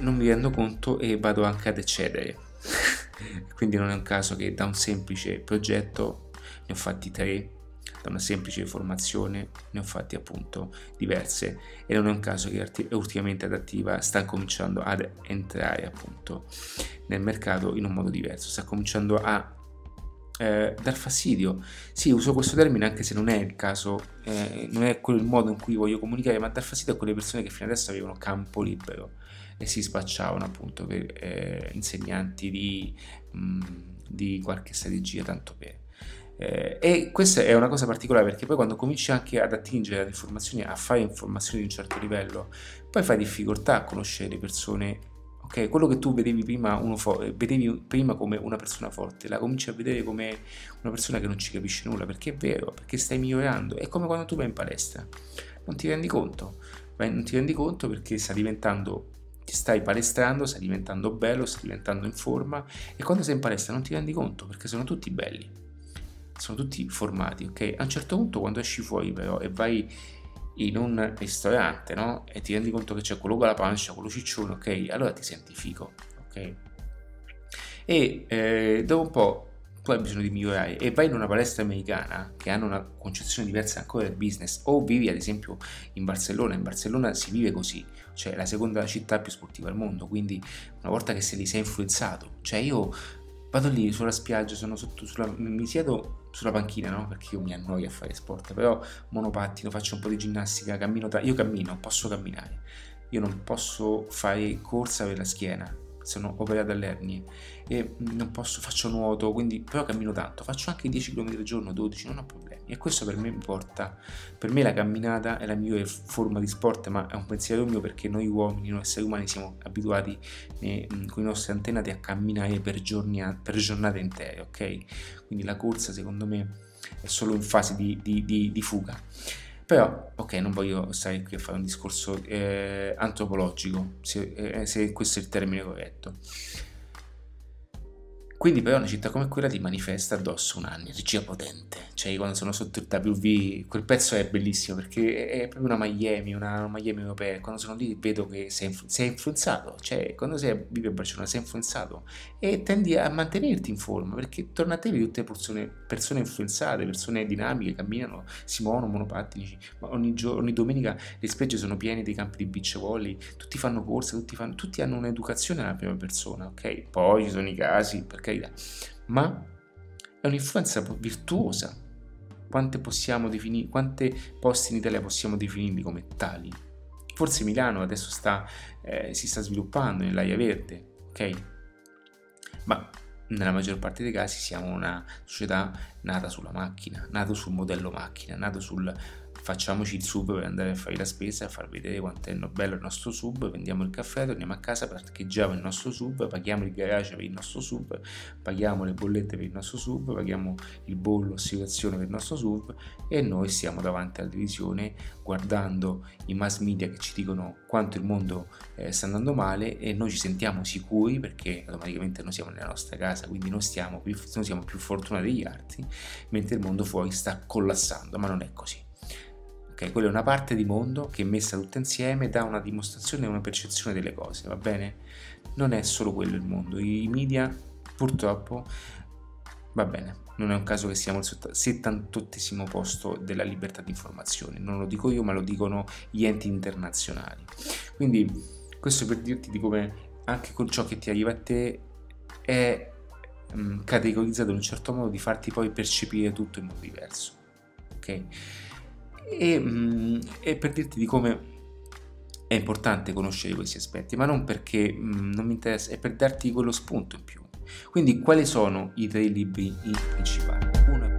non mi rendo conto e vado anche ad eccedere. Quindi non è un caso che da un semplice progetto ne ho fatti tre, da una semplice formazione ne ho fatti appunto diverse e non è un caso che ultimamente Adattiva sta cominciando ad entrare appunto nel mercato in un modo diverso, sta cominciando a eh, dar fastidio. Sì, uso questo termine anche se non è il caso, eh, non è quello il modo in cui voglio comunicare, ma dar fastidio a quelle persone che fino adesso avevano campo libero e si spacciavano appunto per eh, insegnanti di, mh, di, qualche strategia, tanto per. Eh, e questa è una cosa particolare perché poi quando cominci anche ad attingere alle informazioni, a fare informazioni di un certo livello, poi fai difficoltà a conoscere le persone ok? Quello che tu vedevi prima, fo- vedevi prima come una persona forte, la cominci a vedere come una persona che non ci capisce nulla, perché è vero, perché stai migliorando. È come quando tu vai in palestra, non ti rendi conto, non ti rendi conto perché sta diventando ti stai palestrando, stai diventando bello, stai diventando in forma e quando sei in palestra non ti rendi conto perché sono tutti belli, sono tutti formati, ok? A un certo punto quando esci fuori però e vai in un ristorante, no? E ti rendi conto che c'è quello con la pancia, quello ciccione, ok? Allora ti senti figo, ok? E eh, dopo un po' tu hai bisogno di migliorare. E vai in una palestra americana che hanno una concezione diversa ancora del business o vivi ad esempio in Barcellona, in Barcellona si vive così, cioè la seconda città più sportiva al mondo, quindi una volta che se li sei influenzato, cioè io vado lì sulla spiaggia, sono sotto, sulla, mi siedo sulla panchina, no? Perché io mi annoio a fare sport, però monopattino, faccio un po' di ginnastica, cammino, tra... io cammino, posso camminare, io non posso fare corsa per la schiena, sono operato alle ernie e non posso, faccio nuoto, quindi però cammino tanto, faccio anche 10 km al giorno, 12, non ho problemi e questo per me mi porta, per me la camminata è la migliore forma di sport, ma è un pensiero mio perché noi uomini, noi esseri umani siamo abituati eh, con i nostri antenati a camminare per, giorni, per giornate intere, ok? Quindi la corsa secondo me è solo in fase di, di, di, di fuga. Però, ok, non voglio stare qui a fare un discorso eh, antropologico, se, eh, se questo è il termine corretto. Quindi però una città come quella ti manifesta addosso un'energia potente, cioè quando sono sotto il WV, quel pezzo è bellissimo perché è proprio una Miami, una, Miami europea, quando sono lì vedo che sei, sei influenzato, cioè quando sei, vivi a Barcellona sei influenzato. E tendi a mantenerti in forma perché torna a te tutte persone, persone influenzate, persone dinamiche, camminano, si muovono monopattini, ogni, giorno, ogni domenica le spiagge sono piene dei campi di beach volley, tutti fanno corse, tutti, fanno, tutti hanno un'educazione alla prima persona, ok? Poi ci sono i casi, perché carità, ma è un'influenza virtuosa. Quante definire, quante posti in Italia possiamo definirli come tali? Forse Milano adesso sta, eh, si sta sviluppando nell'aria verde, ok? Ma nella maggior parte dei casi siamo una società nata sulla macchina, nata sul modello macchina, nata sul facciamoci il sub per andare a fare la spesa, a far vedere quanto è bello il nostro sub, vendiamo il caffè, torniamo a casa, parcheggiamo il nostro sub, paghiamo il garage per il nostro sub, paghiamo le bollette per il nostro sub, paghiamo il bollo, assicurazione per il nostro sub e noi stiamo davanti alla televisione guardando i mass media che ci dicono quanto il mondo eh, sta andando male e noi ci sentiamo sicuri perché automaticamente noi siamo nella nostra casa, quindi noi, più, noi siamo più fortunati degli altri, mentre il mondo fuori sta collassando, ma non è così. Ok, quella è una parte di mondo che messa tutta insieme dà una dimostrazione e una percezione delle cose, va bene? Non è solo quello il mondo, i media purtroppo va bene, non è un caso che siamo al 78 posto della libertà di informazione, non lo dico io ma lo dicono gli enti internazionali. Quindi questo per dirti di come anche con ciò che ti arriva a te è mh, categorizzato in un certo modo di farti poi percepire tutto in modo diverso. Ok? E, mm, e per dirti di come è importante conoscere questi aspetti, ma non perché mm, non mi interessa, è per darti quello spunto in più. Quindi quali sono i tre libri principali? Uno